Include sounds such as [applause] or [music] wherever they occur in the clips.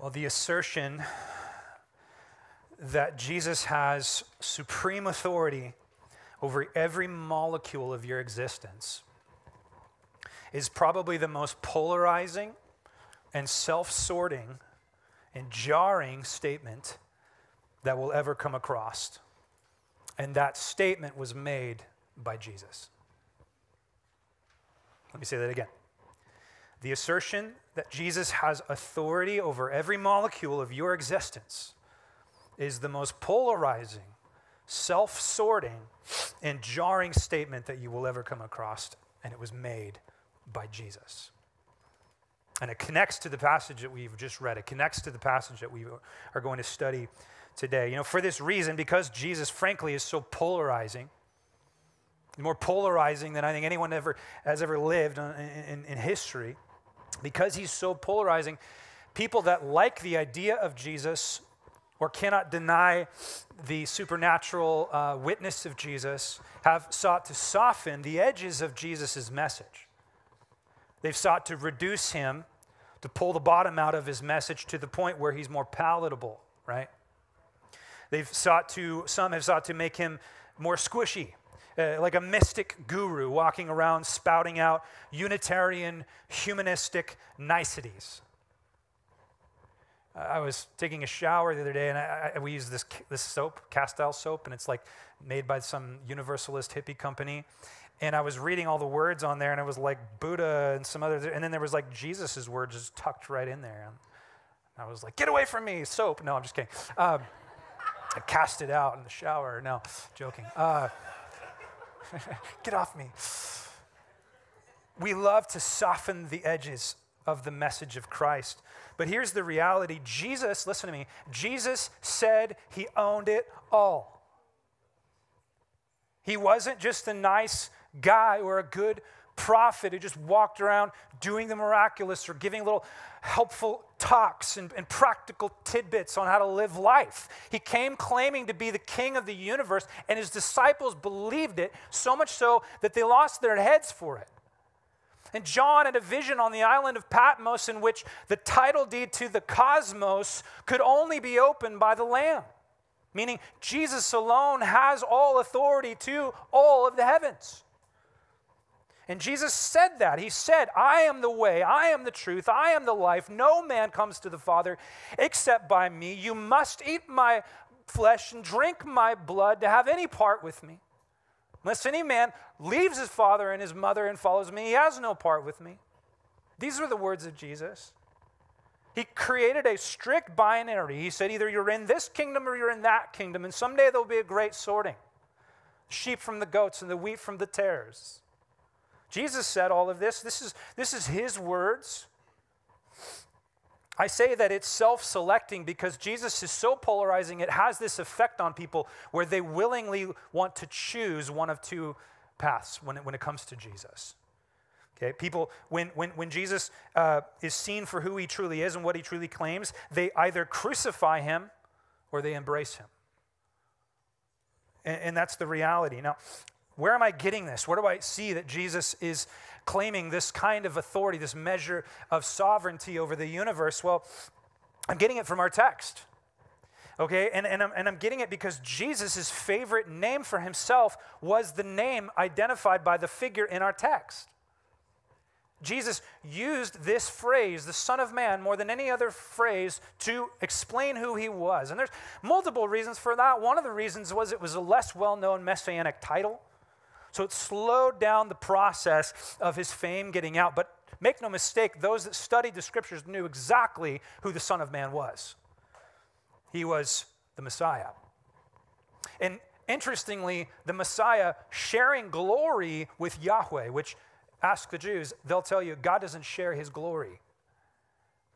Well, the assertion that Jesus has supreme authority over every molecule of your existence is probably the most polarizing and self sorting and jarring statement that will ever come across. And that statement was made by Jesus. Let me say that again. The assertion that Jesus has authority over every molecule of your existence is the most polarizing, self sorting, and jarring statement that you will ever come across. And it was made by Jesus. And it connects to the passage that we've just read. It connects to the passage that we are going to study today. You know, for this reason, because Jesus, frankly, is so polarizing, more polarizing than I think anyone ever has ever lived in, in, in history, because he's so polarizing, people that like the idea of Jesus or cannot deny the supernatural uh, witness of Jesus have sought to soften the edges of Jesus' message. They've sought to reduce him, to pull the bottom out of his message to the point where he's more palatable, right? They've sought to, some have sought to make him more squishy, uh, like a mystic guru walking around spouting out Unitarian humanistic niceties. I was taking a shower the other day, and I, I, we use this, this soap, Castile soap, and it's like made by some universalist hippie company and I was reading all the words on there, and it was like Buddha and some other, and then there was like Jesus's words just tucked right in there. And I was like, "Get away from me, soap!" No, I'm just kidding. Um, I cast it out in the shower. No, joking. Uh, [laughs] get off me. We love to soften the edges of the message of Christ. But here's the reality Jesus, listen to me, Jesus said he owned it all. He wasn't just a nice guy or a good prophet who just walked around doing the miraculous or giving little helpful talks and, and, practical tidbits on how to live life. He came claiming to be the king of the universe, and his disciples believed it so much so that they lost their heads for it. And John had a vision on the island of Patmos in which the title deed to the cosmos could only be opened by the Lamb, meaning Jesus alone has all authority to all of the heavens. And Jesus said that. He said, I am the way, I am the truth, I am the life. No man comes to the Father except by me. You must eat my flesh and drink my blood to have any part with me. Unless any man leaves his father and his mother and follows me, he has no part with me. These were the words of Jesus. He created a strict binary. He said, either you're in this kingdom or you're in that kingdom, and someday there'll be a great sorting sheep from the goats and the wheat from the tares. Jesus said all of this. This is, this is his words. I say that it's self selecting because Jesus is so polarizing, it has this effect on people where they willingly want to choose one of two paths when it, when it comes to Jesus. Okay, people, when, when, when Jesus uh, is seen for who he truly is and what he truly claims, they either crucify him or they embrace him. And, and that's the reality. Now, where am I getting this? Where do I see that Jesus is claiming this kind of authority, this measure of sovereignty over the universe? Well, I'm getting it from our text. Okay, and, and, I'm, and I'm getting it because Jesus' favorite name for himself was the name identified by the figure in our text. Jesus used this phrase, the Son of Man, more than any other phrase to explain who he was. And there's multiple reasons for that. One of the reasons was it was a less well known messianic title. So it slowed down the process of his fame getting out. But make no mistake, those that studied the scriptures knew exactly who the Son of Man was. He was the Messiah. And interestingly, the Messiah sharing glory with Yahweh, which ask the Jews, they'll tell you God doesn't share his glory,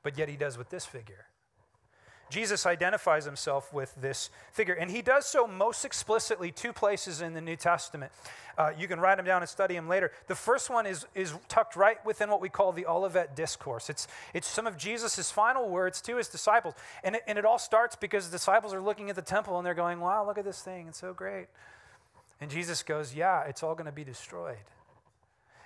but yet he does with this figure. Jesus identifies himself with this figure, and he does so most explicitly two places in the New Testament. Uh, you can write them down and study them later. The first one is, is tucked right within what we call the Olivet Discourse. It's, it's some of Jesus' final words to his disciples, and it, and it all starts because the disciples are looking at the temple and they're going, Wow, look at this thing, it's so great. And Jesus goes, Yeah, it's all going to be destroyed.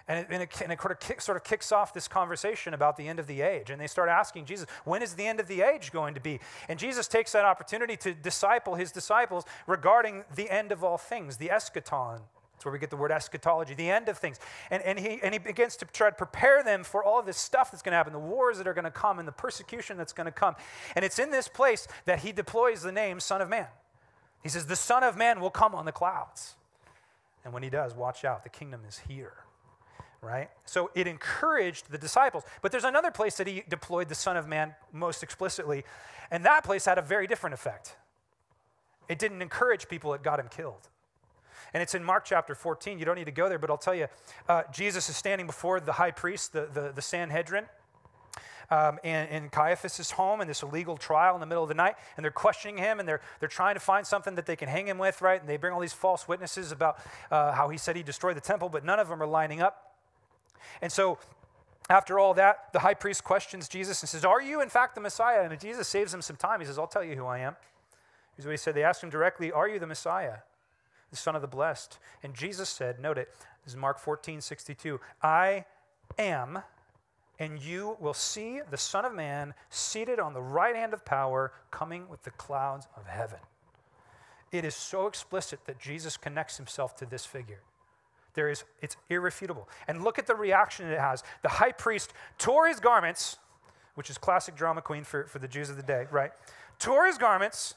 And it, and it, and it sort, of kick, sort of kicks off this conversation about the end of the age. And they start asking Jesus, when is the end of the age going to be? And Jesus takes that opportunity to disciple his disciples regarding the end of all things, the eschaton. That's where we get the word eschatology, the end of things. And, and, he, and he begins to try to prepare them for all of this stuff that's going to happen, the wars that are going to come, and the persecution that's going to come. And it's in this place that he deploys the name Son of Man. He says, The Son of Man will come on the clouds. And when he does, watch out, the kingdom is here right? So it encouraged the disciples. But there's another place that he deployed the Son of Man most explicitly, and that place had a very different effect. It didn't encourage people, it got him killed. And it's in Mark chapter 14. You don't need to go there, but I'll tell you uh, Jesus is standing before the high priest, the, the, the Sanhedrin. Um, in, in Caiaphas' home in this illegal trial in the middle of the night, and they're questioning him, and they're, they're trying to find something that they can hang him with, right? And they bring all these false witnesses about uh, how he said he destroyed the temple, but none of them are lining up. And so after all that, the high priest questions Jesus and says, Are you in fact the Messiah? And Jesus saves him some time. He says, I'll tell you who I am. Here's what he said. They asked him directly, Are you the Messiah, the Son of the Blessed? And Jesus said, Note it, this is Mark 14, 62. I am, and you will see the Son of Man seated on the right hand of power, coming with the clouds of heaven. It is so explicit that Jesus connects himself to this figure. There is, it's irrefutable. And look at the reaction it has. The high priest tore his garments, which is classic drama queen for, for the Jews of the day, right? Tore his garments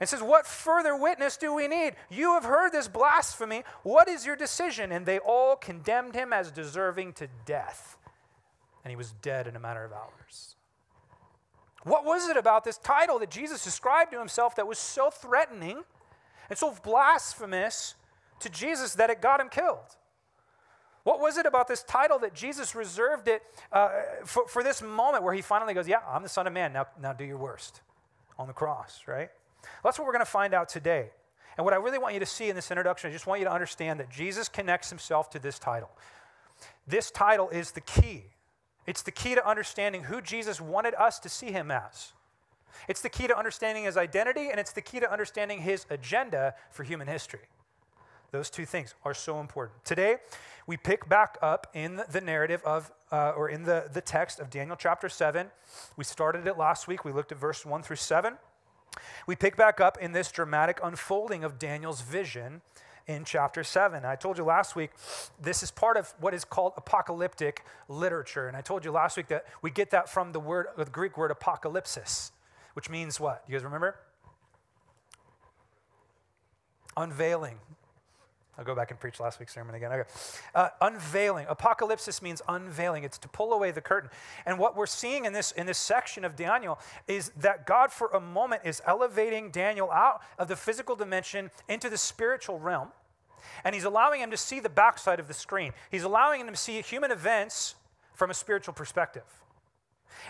and says, What further witness do we need? You have heard this blasphemy. What is your decision? And they all condemned him as deserving to death. And he was dead in a matter of hours. What was it about this title that Jesus ascribed to himself that was so threatening and so blasphemous to Jesus that it got him killed? What was it about this title that Jesus reserved it uh, for, for this moment where he finally goes, Yeah, I'm the Son of Man. Now, now do your worst on the cross, right? That's what we're going to find out today. And what I really want you to see in this introduction, I just want you to understand that Jesus connects himself to this title. This title is the key. It's the key to understanding who Jesus wanted us to see him as. It's the key to understanding his identity, and it's the key to understanding his agenda for human history. Those two things are so important. Today, we pick back up in the narrative of, uh, or in the, the text of Daniel chapter 7. We started it last week. We looked at verse 1 through 7. We pick back up in this dramatic unfolding of Daniel's vision in chapter 7. I told you last week this is part of what is called apocalyptic literature. And I told you last week that we get that from the word the Greek word apocalypsis, which means what? You guys remember? Unveiling, I'll go back and preach last week's sermon again. Okay. Uh, unveiling. Apocalypsis means unveiling. It's to pull away the curtain. And what we're seeing in this, in this section of Daniel is that God, for a moment, is elevating Daniel out of the physical dimension into the spiritual realm. And he's allowing him to see the backside of the screen. He's allowing him to see human events from a spiritual perspective.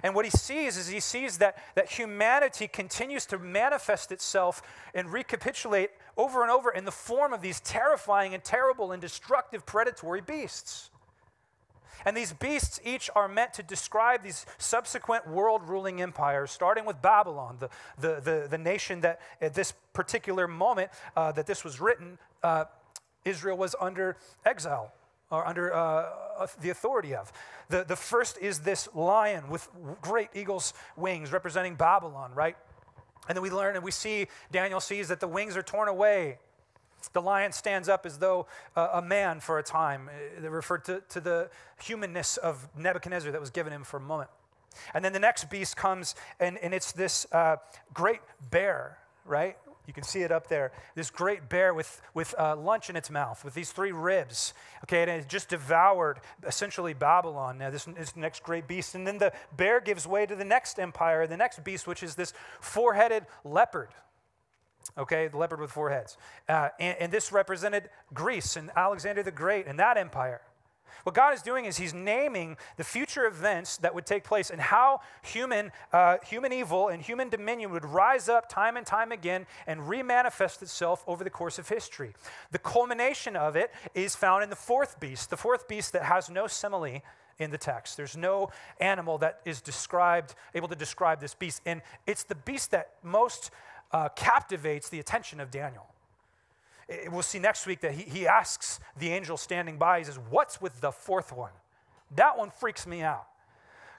And what he sees is he sees that, that humanity continues to manifest itself and recapitulate over and over in the form of these terrifying and terrible and destructive predatory beasts. And these beasts each are meant to describe these subsequent world ruling empires, starting with Babylon, the, the, the, the, nation that at this particular moment uh, that this was written, uh, Israel was under exile or under uh, the authority of. The, the first is this lion with great eagle's wings representing Babylon, right? And then we learn and we see, Daniel sees that the wings are torn away. The lion stands up as though uh, a man for a time. They referred to, to the humanness of Nebuchadnezzar that was given him for a moment. And then the next beast comes, and, and it's this uh, great bear, right? You can see it up there. This great bear with, with uh, lunch in its mouth, with these three ribs. Okay, and it just devoured essentially Babylon. Now, this, this next great beast. And then the bear gives way to the next empire, the next beast, which is this four headed leopard. Okay, the leopard with four heads. Uh, and, and this represented Greece and Alexander the Great and that empire. What God is doing is He's naming the future events that would take place and how human, uh, human evil and human dominion would rise up time and time again and remanifest itself over the course of history. The culmination of it is found in the fourth beast, the fourth beast that has no simile in the text. There's no animal that is described, able to describe this beast. And it's the beast that most uh, captivates the attention of Daniel. We'll see next week that he, he asks the angel standing by, he says, What's with the fourth one? That one freaks me out.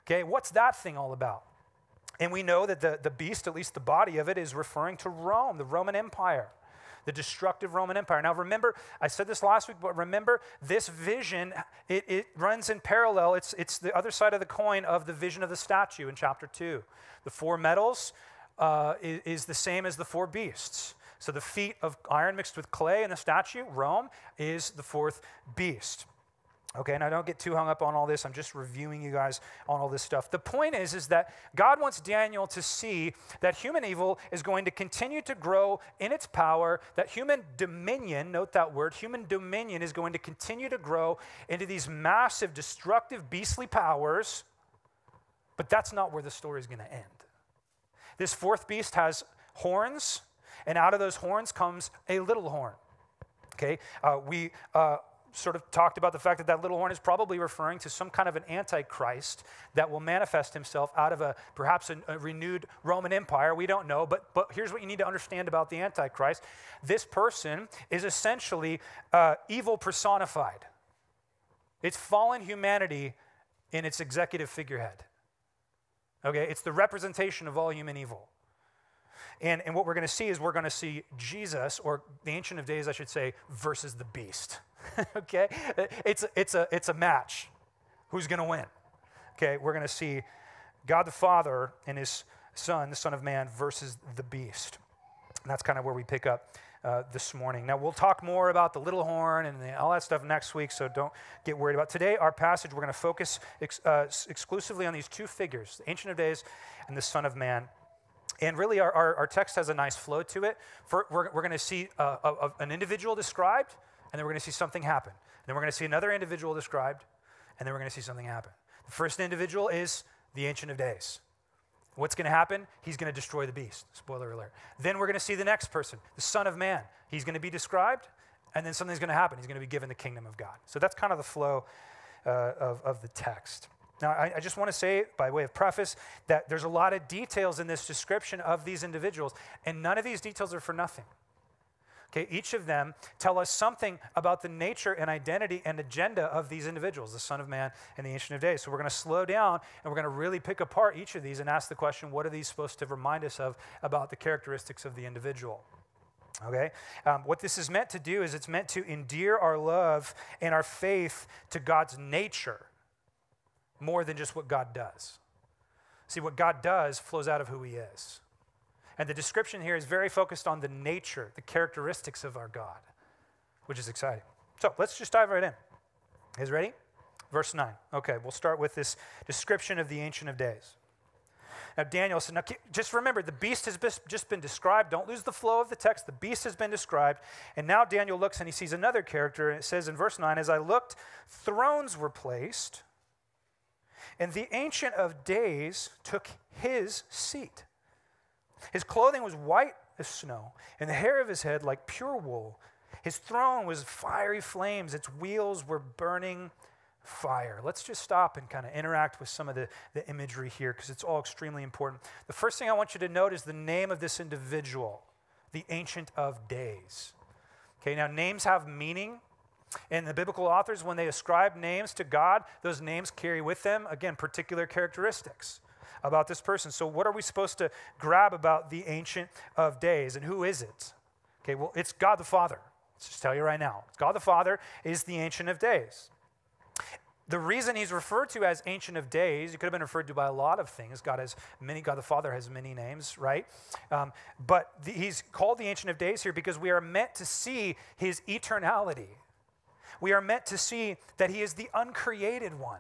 Okay, what's that thing all about? And we know that the, the beast, at least the body of it, is referring to Rome, the Roman Empire, the destructive Roman Empire. Now, remember, I said this last week, but remember, this vision, it, it runs in parallel. It's, it's the other side of the coin of the vision of the statue in chapter 2. The four metals uh, is, is the same as the four beasts. So the feet of iron mixed with clay in the statue, Rome, is the fourth beast. Okay, now don't get too hung up on all this. I'm just reviewing you guys on all this stuff. The point is, is that God wants Daniel to see that human evil is going to continue to grow in its power, that human dominion, note that word, human dominion is going to continue to grow into these massive, destructive, beastly powers, but that's not where the story is going to end. This fourth beast has horns, and out of those horns comes a little horn. Okay, uh, we uh, sort of talked about the fact that that little horn is probably referring to some kind of an antichrist that will manifest himself out of a perhaps a, a renewed Roman Empire. We don't know, but but here's what you need to understand about the antichrist: this person is essentially uh, evil personified. It's fallen humanity in its executive figurehead. Okay, it's the representation of all human evil. And, and what we're going to see is we're going to see Jesus, or the Ancient of Days, I should say, versus the beast. [laughs] okay? It's, it's, a, it's a match. Who's going to win? Okay, we're going to see God the Father and his Son, the Son of Man, versus the beast. And that's kind of where we pick up uh, this morning. Now, we'll talk more about the little horn and the, all that stuff next week, so don't get worried about. Today, our passage, we're going to focus ex, uh, exclusively on these two figures, the Ancient of Days and the Son of Man. And really, our, our, our, text has a nice flow to it. For, we're we're going to see a, a, an individual described, and then we're going to see something happen. And then we're going to see another individual described, and then we're going to see something happen. The first individual is the Ancient of Days. What's going to happen? He's going to destroy the beast. Spoiler alert. Then we're going to see the next person, the Son of Man. He's going to be described, and then something's going to happen. He's going to be given the kingdom of God. So that's kind of the flow uh, of, of the text. Now, I, I, just want to say, by way of preface, that there's a lot of details in this description of these individuals, and none of these details are for nothing. Okay, each of them tell us something about the nature and identity and agenda of these individuals, the Son of Man and the Ancient of Days. So we're going to slow down and we're going to really pick apart each of these and ask the question what are these supposed to remind us of about the characteristics of the individual? Okay? Um, what this is meant to do is it's meant to endear our love and our faith to God's nature more than just what God does. See, what God does flows out of who He is. And the description here is very focused on the nature, the characteristics of our God, which is exciting. So let's just dive right in. Is ready? Verse 9. Okay, we'll start with this description of the Ancient of Days. Now, Daniel said, now just remember, the beast has just been described. Don't lose the flow of the text. The beast has been described. And now Daniel looks and he sees another character. And it says in verse 9, As I looked, thrones were placed, and the Ancient of Days took his seat. His clothing was white as snow, and the hair of his head like pure wool. His throne was fiery flames, its wheels were burning fire. Let's just stop and kind of interact with some of the, the imagery here because it's all extremely important. The first thing I want you to note is the name of this individual, the Ancient of Days. Okay, now names have meaning. And the biblical authors, when they ascribe names to God, those names carry with them, again, particular characteristics about this person. So, what are we supposed to grab about the Ancient of Days? And who is it? Okay, well, it's God the Father. Let's just tell you right now. God the Father is the Ancient of Days. The reason he's referred to as Ancient of Days, he could have been referred to by a lot of things. God has many, God the Father has many names, right? Um, but the, he's called the Ancient of Days here because we are meant to see his eternality. We are meant to see that he is the uncreated one.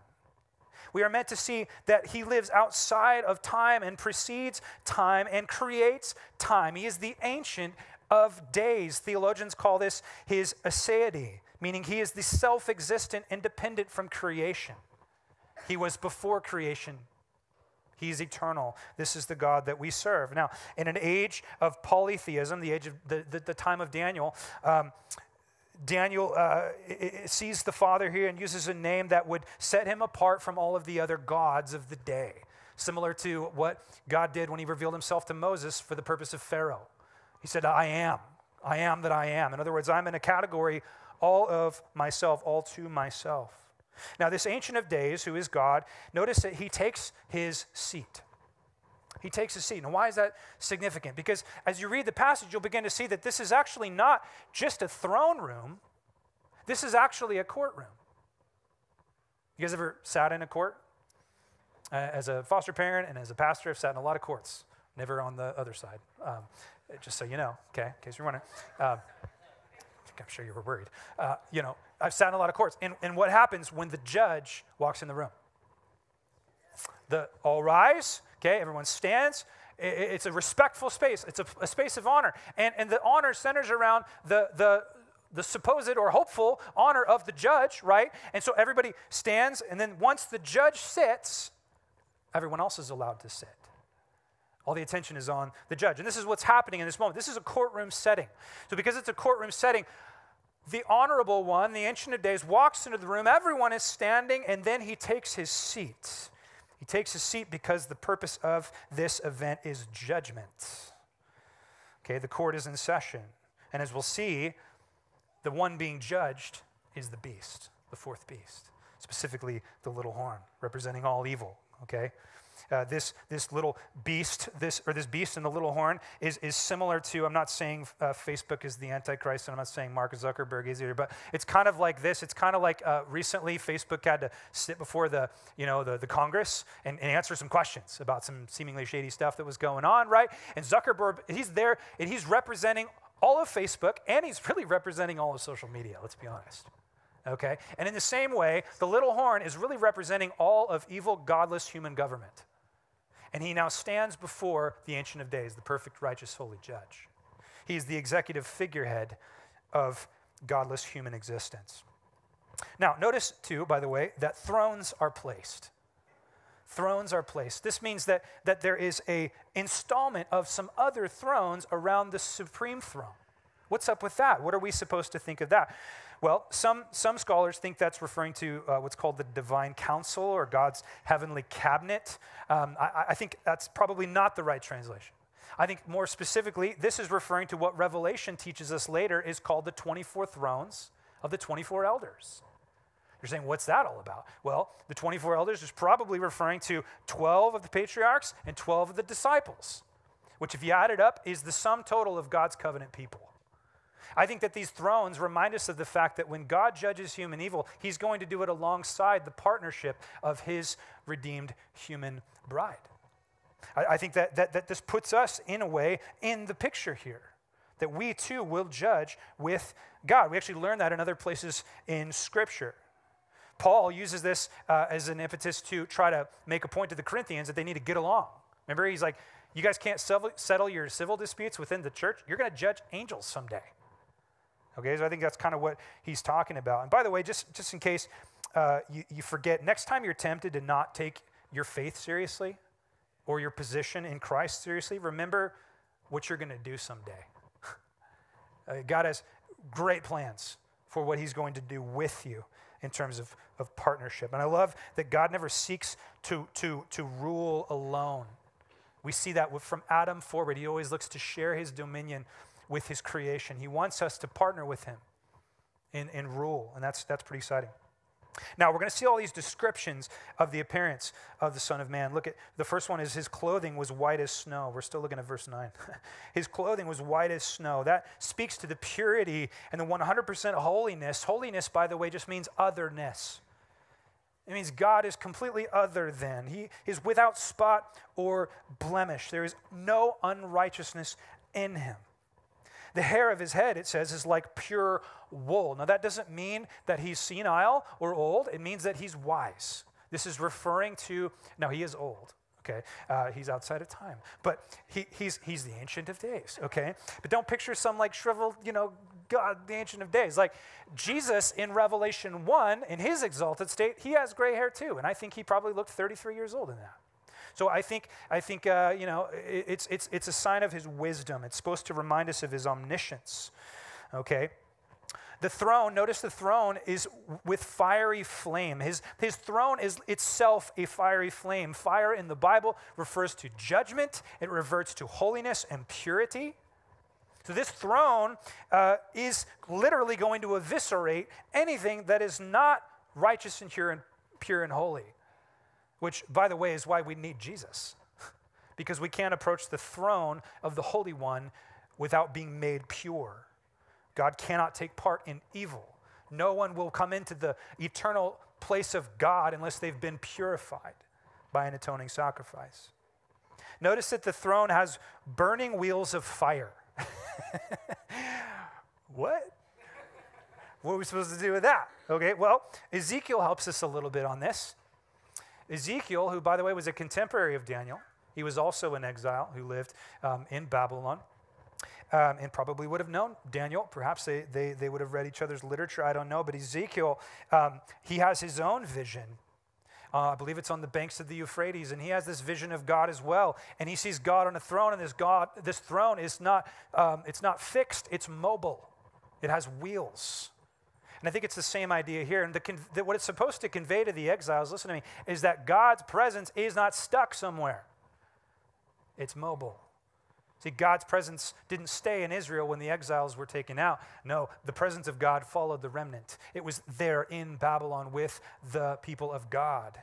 We are meant to see that he lives outside of time and precedes time and creates time. He is the ancient of days. Theologians call this his aseity, meaning he is the self existent, independent from creation. He was before creation. He's eternal. This is the God that we serve. Now, in an age of polytheism, the age of the, the, the time of Daniel, um, Daniel uh, sees the Father here and uses a name that would set him apart from all of the other gods of the day, similar to what God did when he revealed himself to Moses for the purpose of Pharaoh. He said, I am. I am that I am. In other words, I'm in a category all of myself, all to myself. Now, this Ancient of Days, who is God, notice that he takes his seat. He takes his seat. Now, why is that significant? Because as you read the passage, you'll begin to see that this is actually not just a throne room, this is actually a courtroom. You guys ever sat in a court? Uh, as a foster parent and as a pastor, I've sat in a lot of courts, never on the other side. Um, just so you know, okay, in case you're wondering. Uh, I'm sure you were worried. Uh, you know, I've sat in a lot of courts. And, and what happens when the judge walks in the room? The all rise, okay, everyone stands. it's a respectful space, it's a, a space of honor. And, and the honor centers around the, the, the supposed or hopeful honor of the judge, right? And so everybody stands, and then once the judge sits, everyone else is allowed to sit. All the attention is on the judge. And this is what's happening in this moment. This is a courtroom setting. So, because it's a courtroom setting, the honorable one, the Ancient of Days, walks into the room. Everyone is standing, and then he takes his seat. He takes his seat because the purpose of this event is judgment. Okay, the court is in session. And as we'll see, the one being judged is the beast, the fourth beast, specifically the little horn, representing all evil. Okay? Uh, this, this little beast, this, or this beast in the little horn, is, is similar to, I'm not saying uh, Facebook is the Antichrist, and I'm not saying Mark Zuckerberg is either, but it's kind of like this. It's kind of like uh, recently Facebook had to sit before the, you know, the, the Congress and, and answer some questions about some seemingly shady stuff that was going on, right? And Zuckerberg, he's there, and he's representing all of Facebook, and he's really representing all of social media, let's be honest okay? And in the same way, the little horn is really representing all of evil, godless human government. And he now stands before the Ancient of Days, the perfect, righteous, holy judge. He is the executive figurehead of godless human existence. Now, notice too, by the way, that thrones are placed. Thrones are placed. This means that, that there is a installment of some other thrones around the supreme throne. What's up with that? What are we supposed to think of that? Well, some, some scholars think that's referring to uh, what's called the divine council or God's heavenly cabinet. Um, I, I think that's probably not the right translation. I think more specifically, this is referring to what Revelation teaches us later is called the 24 thrones of the 24 elders. You're saying, what's that all about? Well, the 24 elders is probably referring to 12 of the patriarchs and 12 of the disciples, which, if you add it up, is the sum total of God's covenant people. I think that these thrones remind us of the fact that when God judges human evil, he's going to do it alongside the partnership of his redeemed human bride. I, I think that, that, that this puts us, in a way, in the picture here. That we too will judge with God. We actually learn that in other places in Scripture. Paul uses this uh, as an impetus to try to make a point to the Corinthians that they need to get along. Remember, he's like, you guys can't settle your civil disputes within the church. You're going to judge angels someday. Okay, so I think that's kind of what he's talking about. And by the way, just, just in case uh, you, you forget, next time you're tempted to not take your faith seriously or your position in Christ seriously, remember what you're going to do someday. [laughs] uh, God has great plans for what he's going to do with you in terms of, of partnership. And I love that God never seeks to, to, to rule alone. We see that from Adam forward. He always looks to share his dominion with his creation. He wants us to partner with him in, in rule, and that's, that's pretty exciting. Now, we're going to see all these descriptions of the appearance of the Son of Man. Look at the first one is his clothing was white as snow. We're still looking at verse 9. [laughs] his clothing was white as snow. That speaks to the purity and the 100% holiness. Holiness, by the way, just means otherness. It means God is completely other than. He is without spot or blemish. There is no unrighteousness in him. The hair of his head, it says, is like pure wool. Now, that doesn't mean that he's senile or old, it means that he's wise. This is referring to, now he is old, okay? Uh, he's outside of time. But he, he's, he's the Ancient of Days, okay? But don't picture some like shriveled, you know, God, the Ancient of Days. Like Jesus in Revelation 1, in his exalted state, he has gray hair too. And I think he probably looked 33 years old in that. So I think, I think uh, you know, it's, it's, it's a sign of his wisdom. It's supposed to remind us of his omniscience. Okay? The throne, notice the throne is with fiery flame. His, his throne is itself a fiery flame. Fire in the Bible refers to judgment, it reverts to holiness and purity. So this throne uh, is literally going to eviscerate anything that is not righteous and pure and pure and holy. Which, by the way, is why we need Jesus. [laughs] because we can't approach the throne of the Holy One without being made pure. God cannot take part in evil. No one will come into the eternal place of God unless they've been purified by an atoning sacrifice. Notice that the throne has burning wheels of fire. [laughs] what? What are we supposed to do with that? Okay, well, Ezekiel helps us a little bit on this. Ezekiel, who, by the way, was a contemporary of Daniel, he was also an exile who lived um, in Babylon. Um, and probably would have known Daniel. Perhaps they, they, they would have read each other's literature. I don't know. But Ezekiel, um, he has his own vision. Uh, I believe it's on the banks of the Euphrates, and he has this vision of God as well. And he sees God on a throne, and this God, this throne is not, um, it's not fixed; it's mobile. It has wheels. And I think it's the same idea here. And the, the, what it's supposed to convey to the exiles, listen to me, is that God's presence is not stuck somewhere it's mobile. See, God's presence didn't stay in Israel when the exiles were taken out. No, the presence of God followed the remnant. It was there in Babylon with the people of God.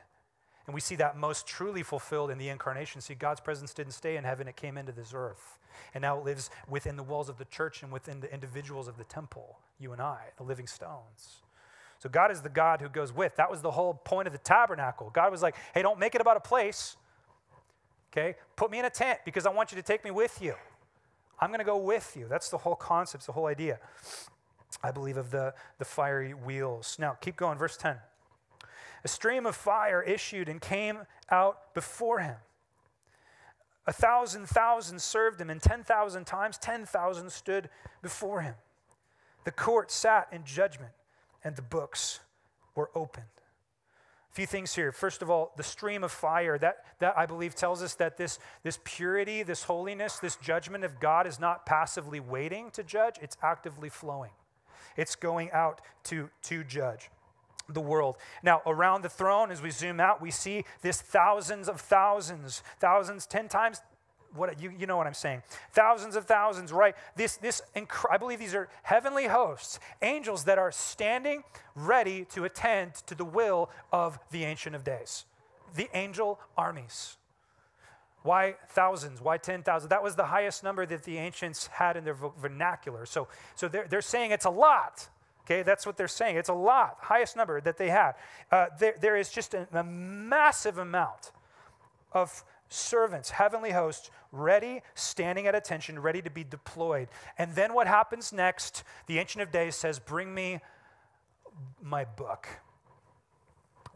And we see that most truly fulfilled in the incarnation. See, God's presence didn't stay in heaven, it came into this earth. And now it lives within the walls of the church and within the individuals of the temple, you and I, the living stones. So God is the God who goes with. That was the whole point of the tabernacle. God was like, hey, don't make it about a place. Okay? Put me in a tent because I want you to take me with you. I'm going to go with you. That's the whole concept, the whole idea, I believe, of the, the fiery wheels. Now, keep going. Verse 10. A stream of fire issued and came out before him. A thousand thousand served him, and 10,000 times 10,000 stood before him. The court sat in judgment, and the books were opened. A few things here. First of all, the stream of fire. That, that I believe tells us that this, this purity, this holiness, this judgment of God is not passively waiting to judge, it's actively flowing. It's going out to, to judge the world. Now, around the throne, as we zoom out, we see this thousands of thousands, thousands, 10 times what you, you know what I'm saying. Thousands of thousands, right? This, this I believe these are heavenly hosts, angels that are standing ready to attend to the will of the Ancient of Days, the angel armies. Why thousands? Why 10,000? That was the highest number that the ancients had in their vernacular. So, so they're, they're saying it's a lot. Okay, that's what they're saying. It's a lot, highest number that they had. Uh, there, there is just a, a massive amount of servants, heavenly hosts, ready, standing at attention, ready to be deployed. And then what happens next? The Ancient of Days says, Bring me my book.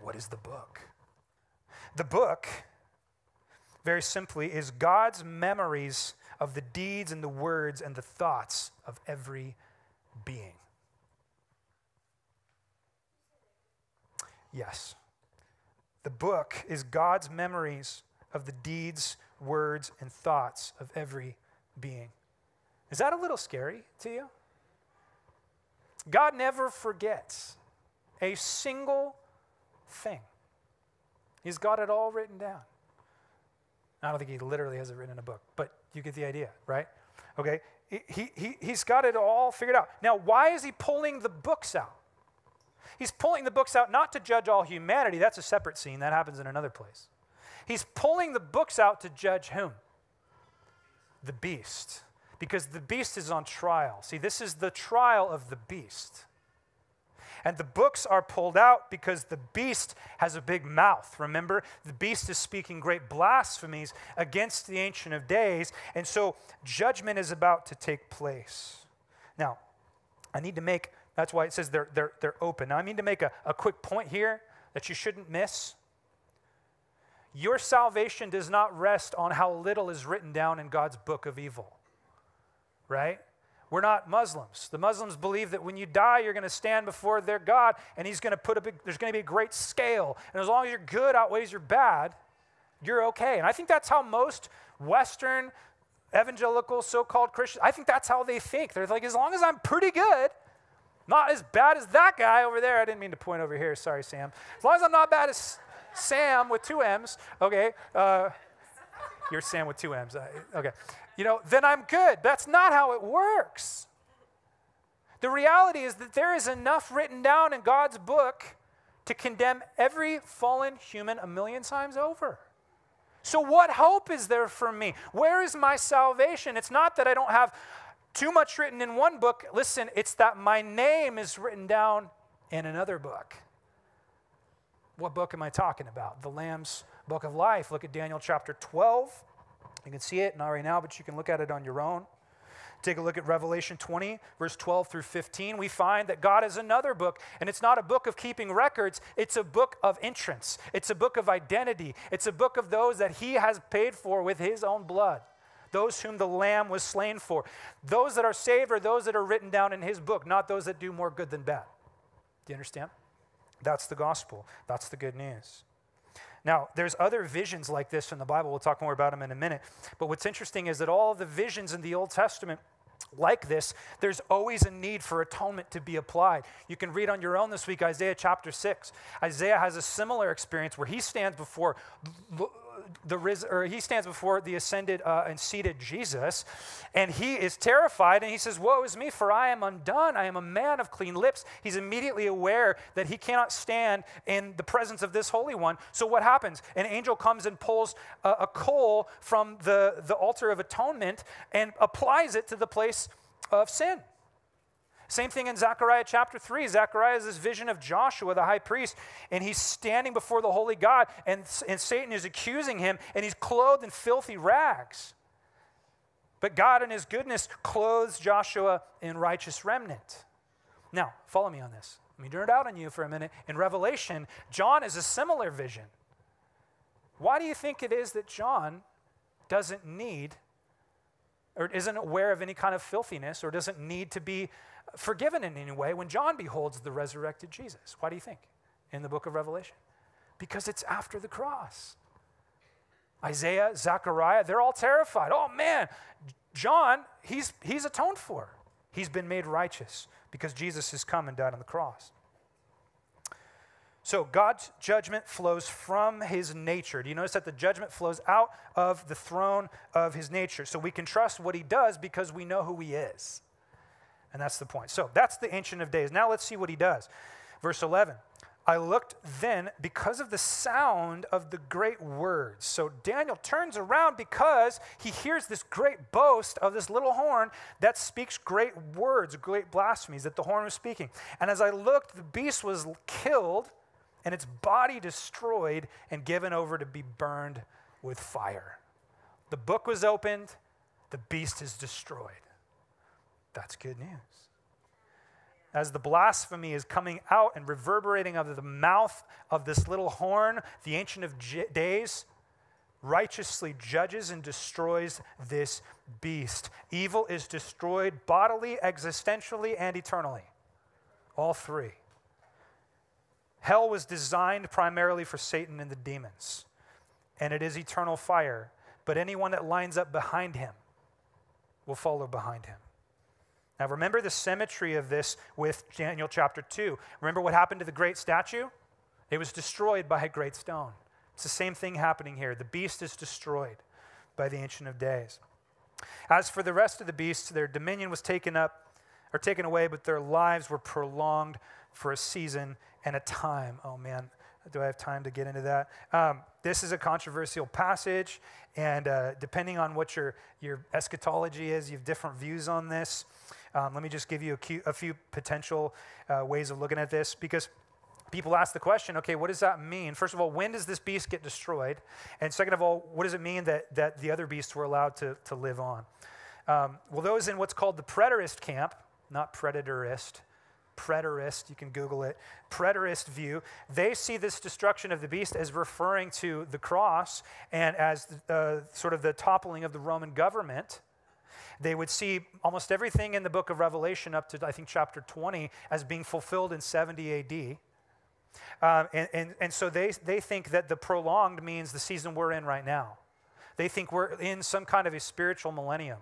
What is the book? The book, very simply, is God's memories of the deeds and the words and the thoughts of every being. Yes. The book is God's memories of the deeds, words, and thoughts of every being. Is that a little scary to you? God never forgets a single thing. He's got it all written down. I don't think he literally has it written in a book, but you get the idea, right? Okay, he, he, he's got it all figured out. Now, why is he pulling the books out? He's pulling the books out not to judge all humanity, that's a separate scene, that happens in another place. He's pulling the books out to judge whom? The beast. Because the beast is on trial. See, this is the trial of the beast. And the books are pulled out because the beast has a big mouth. Remember, the beast is speaking great blasphemies against the Ancient of Days. And so judgment is about to take place. Now, I need to make, that's why it says they're, they're, they're open. Now, I mean to make a, a quick point here that you shouldn't miss. Your salvation does not rest on how little is written down in God's book of evil, right? We're not Muslims. The Muslims believe that when you die, you're going to stand before their God and he's going to put a big, there's going to be a great scale. And as long as your good outweighs your bad, you're okay. And I think that's how most Western evangelical so called Christians, I think that's how they think. They're like, as long as I'm pretty good, not as bad as that guy over there. I didn't mean to point over here. Sorry, Sam. As long as I'm not bad as Sam with two M's, okay? Uh, You're Sam with two M's. Okay. You know, then I'm good. That's not how it works. The reality is that there is enough written down in God's book to condemn every fallen human a million times over. So, what hope is there for me? Where is my salvation? It's not that I don't have too much written in one book. Listen, it's that my name is written down in another book. What book am I talking about? The Lamb's Book of Life. Look at Daniel chapter 12. You can see it, not right now, but you can look at it on your own. Take a look at Revelation 20, verse 12 through 15. We find that God is another book, and it's not a book of keeping records, it's a book of entrance. It's a book of identity. It's a book of those that He has paid for with His own blood, those whom the Lamb was slain for. Those that are saved are those that are written down in His book, not those that do more good than bad. Do you understand? That's the gospel, that's the good news. Now, there's other visions like this in the Bible. We'll talk more about them in a minute. But what's interesting is that all the visions in the Old Testament like this, there's always a need for atonement to be applied. You can read on your own this week Isaiah chapter 6. Isaiah has a similar experience where he stands before the or he stands before the ascended uh, and seated Jesus, and he is terrified, and he says, "Woe is me, for I am undone. I am a man of clean lips." He's immediately aware that he cannot stand in the presence of this Holy One. So what happens? An angel comes and pulls a, a coal from the, the altar of atonement and applies it to the place of sin. Same thing in Zechariah chapter 3. Zechariah has this vision of Joshua, the high priest, and he's standing before the holy God, and, and Satan is accusing him, and he's clothed in filthy rags. But God, in his goodness, clothes Joshua in righteous remnant. Now, follow me on this. Let me turn it out on you for a minute. In Revelation, John is a similar vision. Why do you think it is that John doesn't need or isn't aware of any kind of filthiness or doesn't need to be forgiven in any way when John beholds the resurrected Jesus. Why do you think? In the book of Revelation. Because it's after the cross. Isaiah, Zechariah, they're all terrified. Oh man, John, he's, he's atoned for. He's been made righteous because Jesus has come and died on the cross. So God's judgment flows from his nature. Do you notice that the judgment flows out of the throne of his nature? So we can trust what he does because we know who he is. And that's the point. So that's the Ancient of Days. Now let's see what he does. Verse 11. I looked then because of the sound of the great words. So Daniel turns around because he hears this great boast of this little horn that speaks great words, great blasphemies that the horn was speaking. And as I looked, the beast was killed and its body destroyed and given over to be burned with fire. The book was opened, the beast is destroyed. That's good news. As the blasphemy is coming out and reverberating out of the mouth of this little horn, the Ancient of J- Days righteously judges and destroys this beast. Evil is destroyed bodily, existentially, and eternally. All three. Hell was designed primarily for Satan and the demons, and it is eternal fire. But anyone that lines up behind him will follow behind him. Now, remember the symmetry of this with Daniel chapter 2. Remember what happened to the great statue? It was destroyed by a great stone. It's the same thing happening here. The beast is destroyed by the Ancient of Days. As for the rest of the beasts, their dominion was taken up or taken away, but their lives were prolonged for a season and a time. Oh man, do I have time to get into that? Um, this is a controversial passage, and uh, depending on what your, your eschatology is, you have different views on this. Um, let me just give you a, few, potential uh, ways of looking at this because people ask the question okay, what does that mean? First of all, when does this beast get destroyed? And second of all, what does it mean that, that the other beasts were allowed to, to live on? Um, well, those in what's called the preterist camp, not predatorist, preterist, you can Google it, preterist view, they see this destruction of the beast as referring to the cross and as uh, sort of the toppling of the Roman government. They would see almost everything in the book of Revelation up to, I think, chapter 20 as being fulfilled in 70 AD. Um, and, and, and so they, they think that the prolonged means the season we're in right now. They think we're in some kind of a spiritual millennium.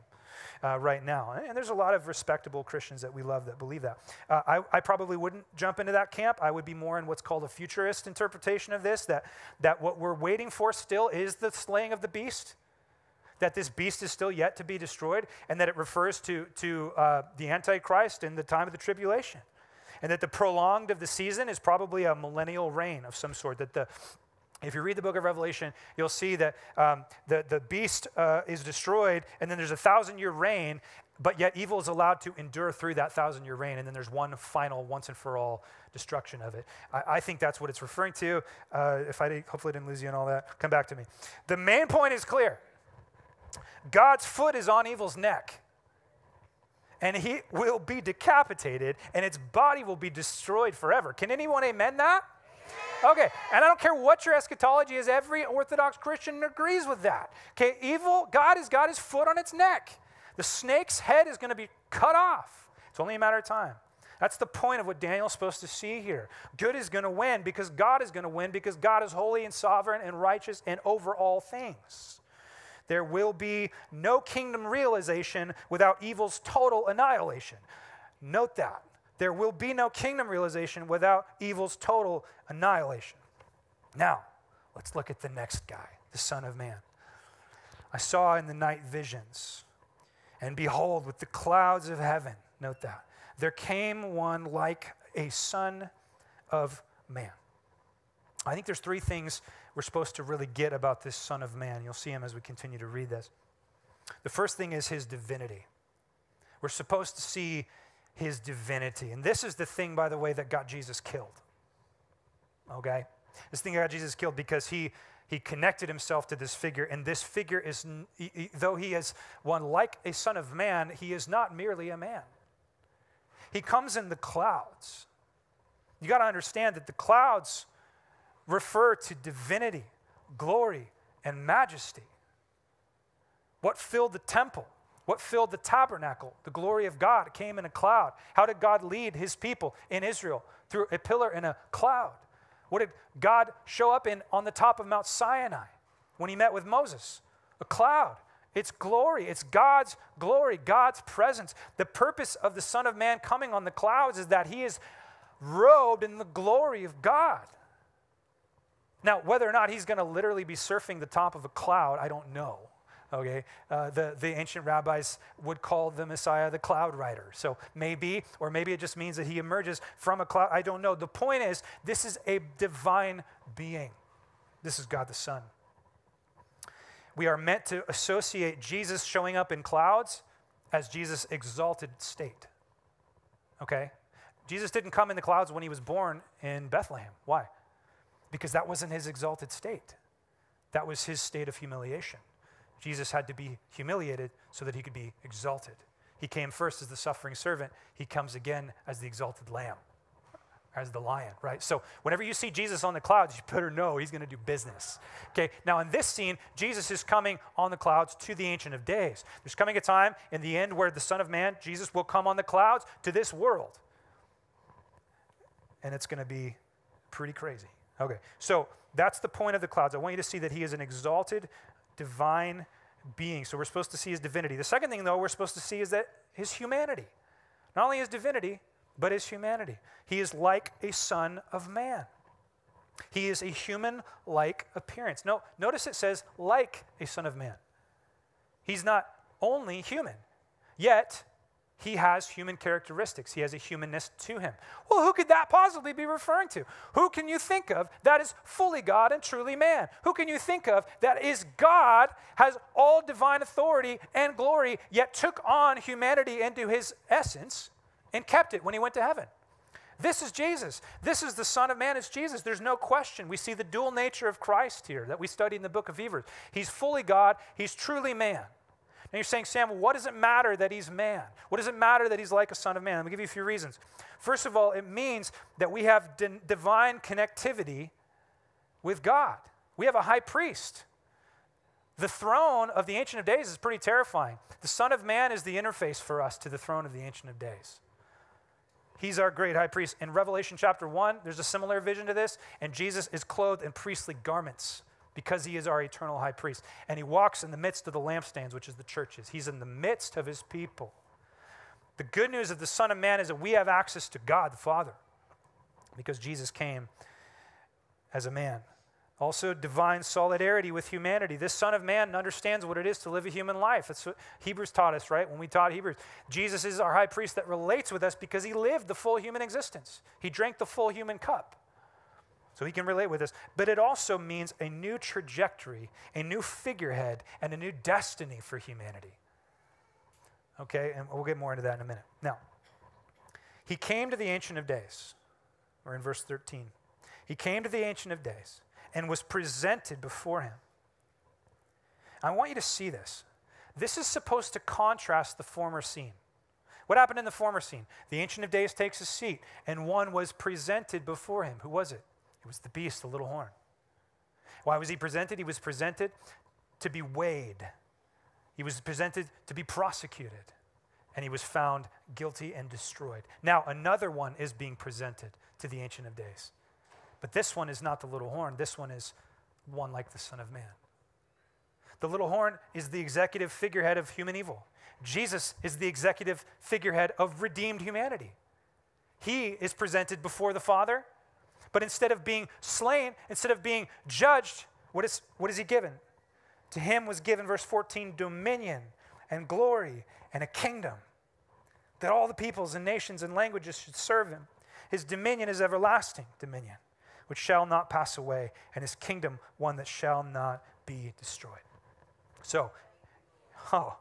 Uh, right now. And there's a lot of respectable Christians that we love that believe that. Uh, I, I, probably wouldn't jump into that camp. I would be more in what's called a futurist interpretation of this that, that what we're waiting for still is the slaying of the beast that this beast is still yet to be destroyed and that it refers to, to uh, the Antichrist in the time of the tribulation. And that the prolonged of the season is probably a millennial reign of some sort. That the, if you read the book of Revelation, you'll see that um, the, the beast uh, is destroyed, and then there's a thousand year reign, but yet evil is allowed to endure through that thousand year reign, and then there's one final, once and for all destruction of it. I, I think that's what it's referring to. Uh, if I did, hopefully didn't lose you and all that, come back to me. The main point is clear God's foot is on evil's neck. And he will be decapitated, and its body will be destroyed forever. Can anyone amen that? Okay, and I don't care what your eschatology is, every Orthodox Christian agrees with that. Okay, evil, God has got his foot on its neck. The snake's head is going to be cut off. It's only a matter of time. That's the point of what Daniel's supposed to see here. Good is going to win because God is going to win because God is holy and sovereign and righteous and over all things. There will be no kingdom realization without evil's total annihilation. Note that. There will be no kingdom realization without evil's total annihilation. Now, let's look at the next guy, the Son of Man. I saw in the night visions, and behold, with the clouds of heaven, note that, there came one like a Son of Man. I think there's three things we're supposed to really get about this Son of Man. You'll see him as we continue to read this. The first thing is his divinity. We're supposed to see his divinity. And this is the thing, by the way, that got Jesus killed. Okay? This thing got Jesus killed because he, he connected himself to this figure. And this figure is, though he is one like a son of man, he is not merely a man. He comes in the clouds. You got to understand that the clouds refer to divinity, glory, and majesty. What filled the temple? What filled the tabernacle? The glory of God came in a cloud. How did God lead his people in Israel? Through a pillar and a cloud. What did God show up in on the top of Mount Sinai when he met with Moses? A cloud. It's glory. It's God's glory, God's presence. The purpose of the Son of Man coming on the clouds is that he is robed in the glory of God. Now, whether or not he's going to literally be surfing the top of a cloud, I don't know. Okay, uh, the, the ancient rabbis would call the Messiah the cloud rider. So maybe, or maybe it just means that he emerges from a cloud. I don't know. The point is, this is a divine being. This is God the Son. We are meant to associate Jesus showing up in clouds as Jesus' exalted state. Okay? Jesus didn't come in the clouds when he was born in Bethlehem. Why? Because that wasn't his exalted state. That was his state of humiliation. Jesus had to be humiliated so that he could be exalted. He came first as the suffering servant, he comes again as the exalted lamb, as the lion, right? So whenever you see Jesus on the clouds, you better know he's going to do business. Okay, now in this scene, Jesus is coming on the clouds to the Ancient of Days. There's coming a time in the end where the Son of Man, Jesus, will come on the clouds to this world. And it's going to be pretty crazy. Okay, so that's the point of the clouds. I want you to see that he is an exalted, divine being. So we're supposed to see his divinity. The second thing, though, we're supposed to see is that his humanity. Not only his divinity, but his humanity. He is like a son of man. He is a human like appearance. No, notice it says like a son of man. He's not only human, yet he has human characteristics. He has a humanness to him. Well, who could that possibly be referring to? Who can you think of that is fully God and truly man? Who can you think of that is God, has all divine authority and glory, yet took on humanity into his essence and kept it when he went to heaven? This is Jesus. This is the Son of Man. It's Jesus. There's no question. We see the dual nature of Christ here that we studied in the book of Hebrews. He's fully God, he's truly man. And you're saying, Sam, what does it matter that he's man? What does it matter that he's like a son of man? Let me give you a few reasons. First of all, it means that we have di- divine connectivity with God. We have a high priest. The throne of the Ancient of Days is pretty terrifying. The Son of Man is the interface for us to the throne of the Ancient of Days. He's our great high priest. In Revelation chapter 1, there's a similar vision to this, and Jesus is clothed in priestly garments because he is our eternal high priest. And he walks in the midst of the lampstands, which is the churches. He's in the midst of his people. The good news of the Son of Man is that we have access to God the Father because Jesus came as a man. Also, divine solidarity with humanity. This Son of Man understands what it is to live a human life. That's what Hebrews taught us, right? When we taught Hebrews, Jesus is our high priest that relates with us because he lived the full human existence. He drank the full human cup. So he can relate with us. But it also means a new trajectory, a new figurehead, and a new destiny for humanity. Okay, and we'll get more into that in a minute. Now, he came to the Ancient of Days. We're in verse 13. He came to the Ancient of Days and was presented before him. I want you to see this. This is supposed to contrast the former scene. What happened in the former scene? The Ancient of Days takes a seat, and one was presented before him. Who was it? It was the beast, the little horn. Why was he presented? He was presented to be weighed, he was presented to be prosecuted, and he was found guilty and destroyed. Now, another one is being presented to the Ancient of Days. But this one is not the little horn, this one is one like the Son of Man. The little horn is the executive figurehead of human evil. Jesus is the executive figurehead of redeemed humanity. He is presented before the Father, but instead of being slain, instead of being judged, what is, what is he given? To him was given, verse 14, dominion and glory and a kingdom that all the peoples and nations and languages should serve him. His dominion is everlasting dominion which shall not pass away, and his kingdom one that shall not be destroyed. So, oh,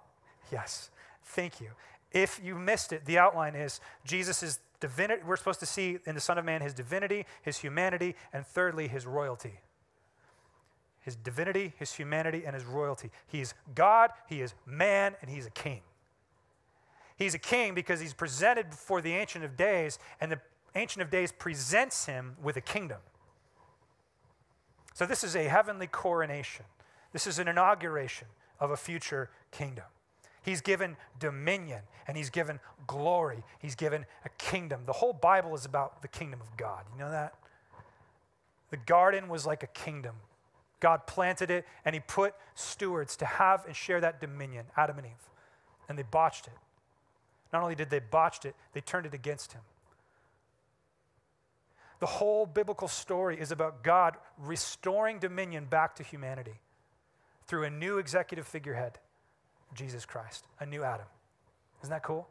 yes, thank you. If you missed it, the outline is Jesus is divinity. We're supposed to see in the Son of Man his divinity, his humanity, and thirdly, his royalty. His divinity, his humanity, and his royalty. He's God, he is man, and he's a king. He's a king because he's presented before the Ancient of Days, and the Ancient of Days presents him with a kingdom. So, this is a heavenly coronation. This is an inauguration of a future kingdom. He's given dominion and he's given glory. He's given a kingdom. The whole Bible is about the kingdom of God. You know that? The garden was like a kingdom. God planted it and he put stewards to have and share that dominion, Adam and Eve. And they botched it. Not only did they botched it, they turned it against him. The whole biblical story is about God restoring dominion back to humanity through a new executive figurehead, Jesus Christ, a new Adam. Isn't that cool?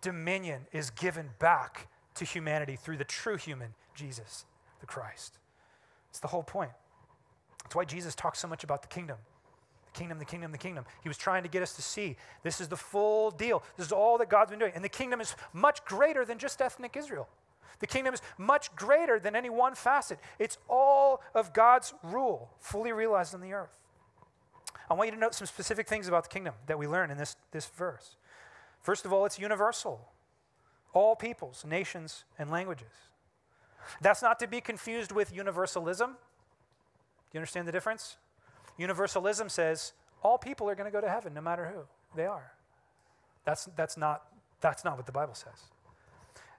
Dominion is given back to humanity through the true human, Jesus, the Christ. It's the whole point. That's why Jesus talks so much about the kingdom. The kingdom, the kingdom, the kingdom. He was trying to get us to see this is the full deal. This is all that God's been doing. And the kingdom is much greater than just ethnic Israel. The kingdom is much greater than any one facet. It's all of God's rule, fully realized on the earth. I want you to note some specific things about the kingdom that we learn in this, this verse. First of all, it's universal. All peoples, nations, and languages. That's not to be confused with universalism. Do you understand the difference? Universalism says all people are going to go to heaven no matter who they are. That's, that's, not, that's not what the Bible says.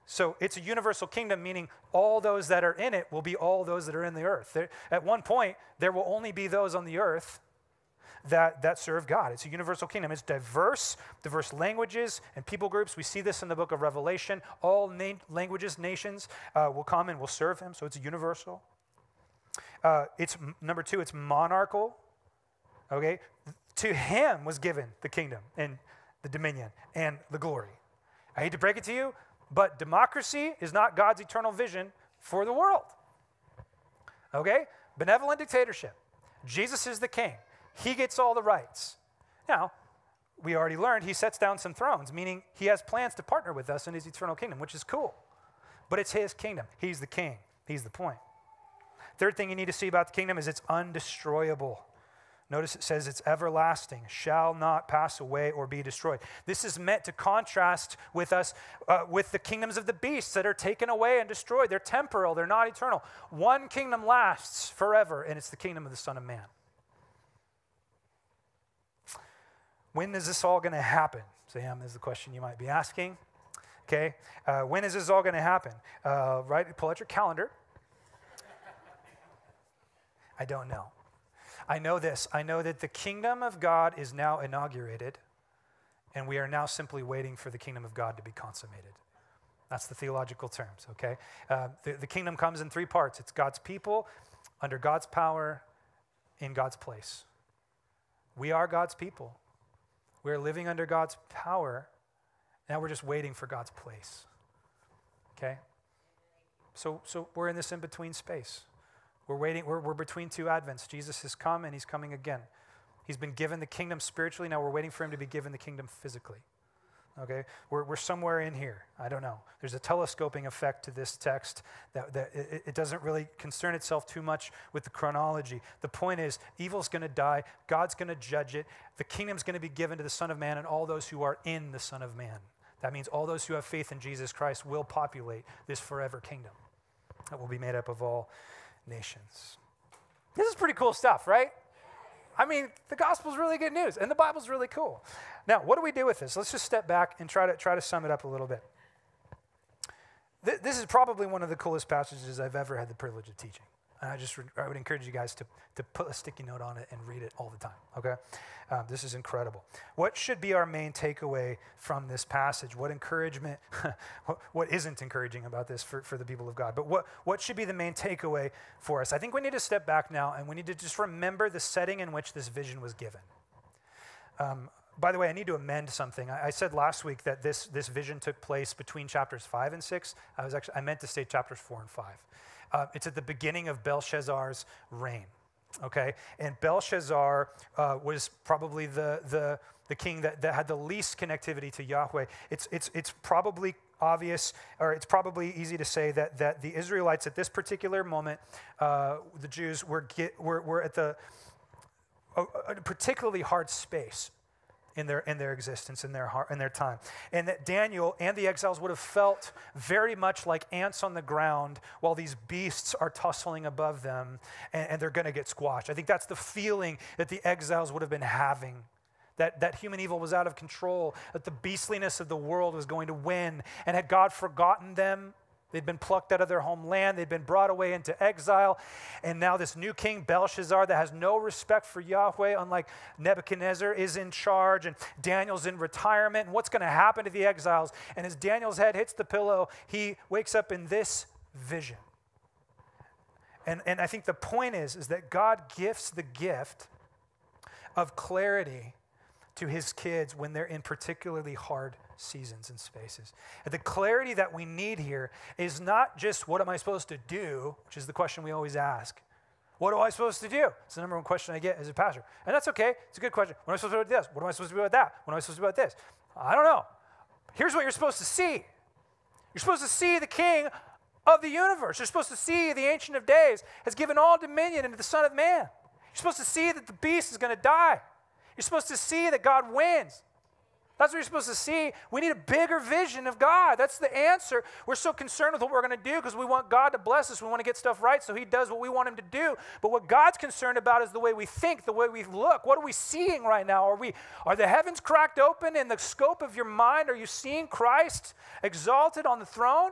So it's a universal kingdom, meaning all those that are in it will be all those that are in the earth. There, at one point, there will only be those on the earth that, that serve God. It's a universal kingdom. It's diverse, diverse languages and people groups. We see this in the book of Revelation. All na- languages, nations uh, will come and will serve him. So it's universal. Uh, it's number two. It's monarchical. Okay, to him was given the kingdom and the dominion and the glory. I hate to break it to you, but democracy is not God's eternal vision for the world. Okay? Benevolent dictatorship. Jesus is the king, he gets all the rights. Now, we already learned he sets down some thrones, meaning he has plans to partner with us in his eternal kingdom, which is cool. But it's his kingdom. He's the king. He's the point. Third thing you need to see about the kingdom is it's undestroyable. Notice it says it's everlasting, shall not pass away or be destroyed. This is meant to contrast with us, uh, with the kingdoms of the beasts that are taken away and destroyed. They're temporal, they're not eternal. One kingdom lasts forever, and it's the kingdom of the Son of Man. When is this all going to happen? Sam is the question you might be asking. Okay, uh, when is this all going to happen? Uh, right, pull out your calendar. I don't know. I know this I know that the kingdom of God is now inaugurated, and we are now simply waiting for the kingdom of God to be consummated. That's the theological terms, okay? Uh, the, the kingdom comes in three parts it's God's people, under God's power, in God's place. We are God's people. We're living under God's power. Now we're just waiting for God's place. Okay? So, so we're in this in between space. We're waiting, we're, we're between two advents. Jesus has come and he's coming again. He's been given the kingdom spiritually. Now we're waiting for him to be given the kingdom physically. Okay? We're, we're somewhere in here. I don't know. There's a telescoping effect to this text that, that it, it doesn't really concern itself too much with the chronology. The point is, evil's going to die, God's going to judge it, the kingdom's going to be given to the Son of Man and all those who are in the Son of Man. That means all those who have faith in Jesus Christ will populate this forever kingdom that will be made up of all nations. This is pretty cool stuff, right? I mean, the gospel's really good news, and the Bible's really cool. Now, what do we do with this? Let's just step back and try to try to sum it up a little bit. Th- this is probably one of the coolest passages I've ever had the privilege of teaching. And I just I would encourage you guys to, to put a sticky note on it and read it all the time, okay? Um, this is incredible. What should be our main takeaway from this passage? What encouragement, [laughs] what isn't encouraging about this for, for the people of God? But what, what should be the main takeaway for us? I think we need to step back now and we need to just remember the setting in which this vision was given. Um, by the way, I need to amend something. I, I, said last week that this, this vision took place between chapters 5 and 6. I, was actually, I meant to say chapters 4 and 5. Uh, it's at the beginning of Belshazzar's reign. Okay? And Belshazzar uh, was probably the, the, the king that, that had the least connectivity to Yahweh. It's, it's, it's probably obvious, or it's probably easy to say that, that the Israelites at this particular moment, uh, the Jews, were, get, were, were at the, a, a particularly hard space in their, in their existence, in their, heart, in their time. And that Daniel and the exiles would have felt very much like ants on the ground while these beasts are tussling above them and, and they're going to get squashed. I think that's the feeling that the exiles would have been having that, that human evil was out of control, that the beastliness of the world was going to win. And had God forgotten them? They'd been plucked out of their homeland, they'd been brought away into exile. And now, this new king, Belshazzar, that has no respect for Yahweh, unlike Nebuchadnezzar, is in charge, and Daniel's in retirement. And what's going to happen to the exiles? And as Daniel's head hits the pillow, he wakes up in this vision. And, and I think the point is, is that God gifts the gift of clarity to his kids when they're in particularly hard seasons and spaces. And the clarity that we need here is not just what am I supposed to do, which is the question we always ask. What am I supposed to do? It's the number one question I get as a pastor. And that's okay. It's a good question. What am I supposed to do this? What am I supposed to do with that? What am I supposed to do about this? I don't know. Here's what you're supposed to see. You're supposed to see the king of the universe. You're supposed to see the Ancient of Days has given all dominion into the Son of Man. You're supposed to see that the beast is going to die. You're supposed to see that God wins. That's what you're supposed to see. We need a bigger vision of God. That's the answer. We're so concerned with what we're going to do because we want God to bless us. We want to get stuff right so He does what we want Him to do. But what God's concerned about is the way we think, the way we look. What are we seeing right now? Are, we, are the heavens cracked open in the scope of your mind? Are you seeing Christ exalted on the throne?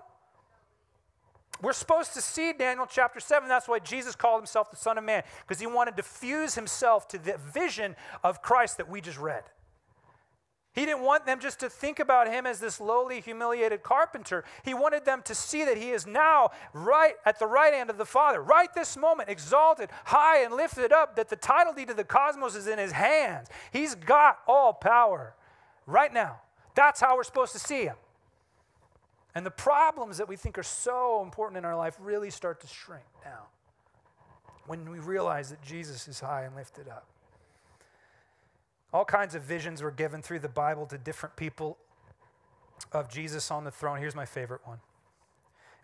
We're supposed to see Daniel chapter 7. That's why Jesus called himself the Son of Man, because he wanted to fuse himself to the vision of Christ that we just read. He didn't want them just to think about him as this lowly, humiliated carpenter. He wanted them to see that he is now right at the right hand of the Father, right this moment, exalted, high, and lifted up, that the title deed of the cosmos is in his hands. He's got all power right now. That's how we're supposed to see him. And the problems that we think are so important in our life really start to shrink down when we realize that Jesus is high and lifted up. All kinds of visions were given through the Bible to different people of Jesus on the throne. Here's my favorite one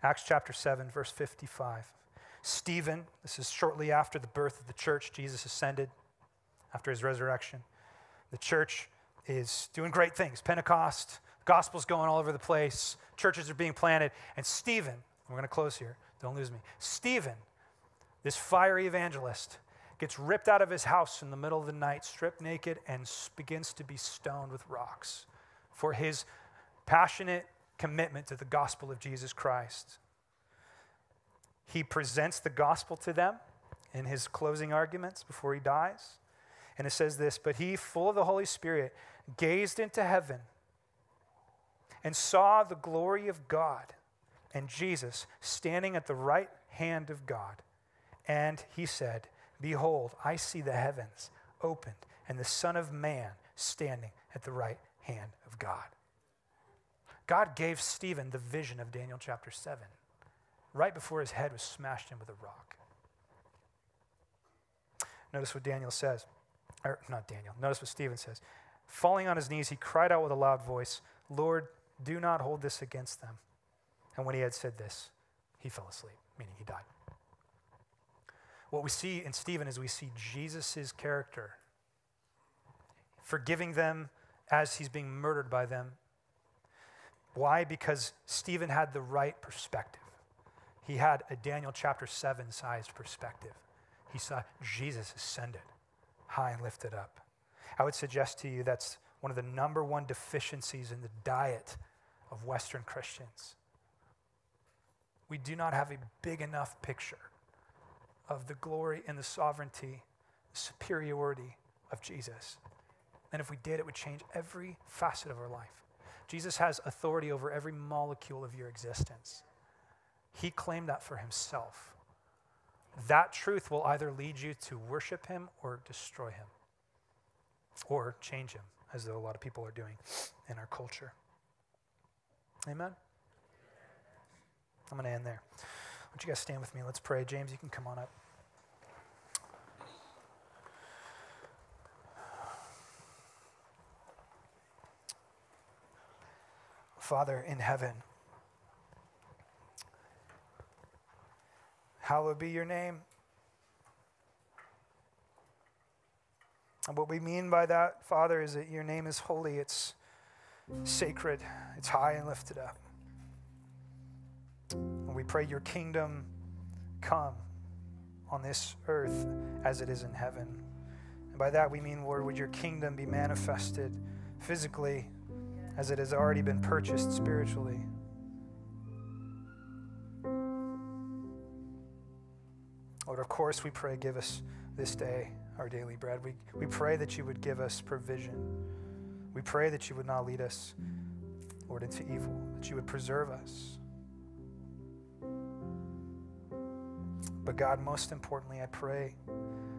Acts chapter 7, verse 55. Stephen, this is shortly after the birth of the church, Jesus ascended after his resurrection. The church is doing great things. Pentecost, gospel's going all over the place, churches are being planted. And Stephen, we're going to close here, don't lose me. Stephen, this fiery evangelist, gets ripped out of his house in the middle of the night, stripped naked, and begins to be stoned with rocks for his passionate commitment to the gospel of Jesus Christ. He presents the gospel to them in his closing arguments before he dies. And it says this But he, full of the Holy Spirit, gazed into heaven and saw the glory of God and Jesus standing at the right hand of God. And he said, Behold, I see the heavens opened, and the Son of Man standing at the right hand of God. God gave Stephen the vision of Daniel chapter 7 right before his head was smashed in with a rock. Notice what Daniel says, or not Daniel, notice what Stephen says. Falling on his knees, he cried out with a loud voice, Lord, do not hold this against them. And when he had said this, he fell asleep, meaning he died. What we see in Stephen is we see Jesus' character, forgiving them as he's being murdered by them. Why? Because Stephen had the right perspective. He had a Daniel chapter 7 sized perspective. He saw Jesus ascended, high and lifted up. I would suggest to you that's one of the number one deficiencies in the diet of Western Christians. We do not have a big enough picture of the glory and the sovereignty, the superiority of Jesus. And if we did, it would change every facet of our life. Jesus has authority over every molecule of your existence. He claimed that for himself. That truth will either lead you to worship him or destroy him, or change him, as though a lot of people are doing in our culture. Amen? I'm going to end there. Don't you guys stand with me? Let's pray. James, you can come on up. Father in heaven, hallowed be your name. And what we mean by that, Father, is that your name is holy, it's sacred, it's high and lifted up. And we pray your kingdom come on this earth as it is in heaven. And by that we mean, Lord, would your kingdom be manifested physically as it has already been purchased spiritually. Lord, of course, we pray, give us this day our daily bread. We, we pray that you would give us provision. We pray that you would not lead us, Lord, into evil, that you would preserve us. But God, most importantly, I pray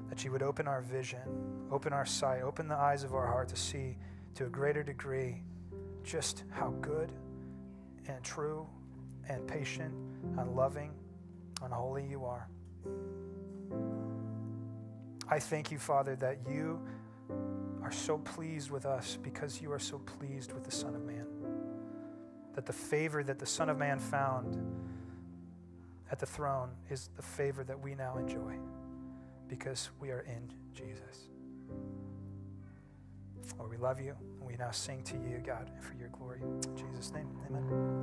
that you would open our vision, open our sight, open the eyes of our heart to see to a greater degree just how good and true and patient and loving and holy you are. I thank you, Father, that you are so pleased with us because you are so pleased with the Son of Man. That the favor that the Son of Man found at the throne is the favor that we now enjoy because we are in Jesus. Lord, we love you, and we now sing to you, God, for your glory. In Jesus' name, amen.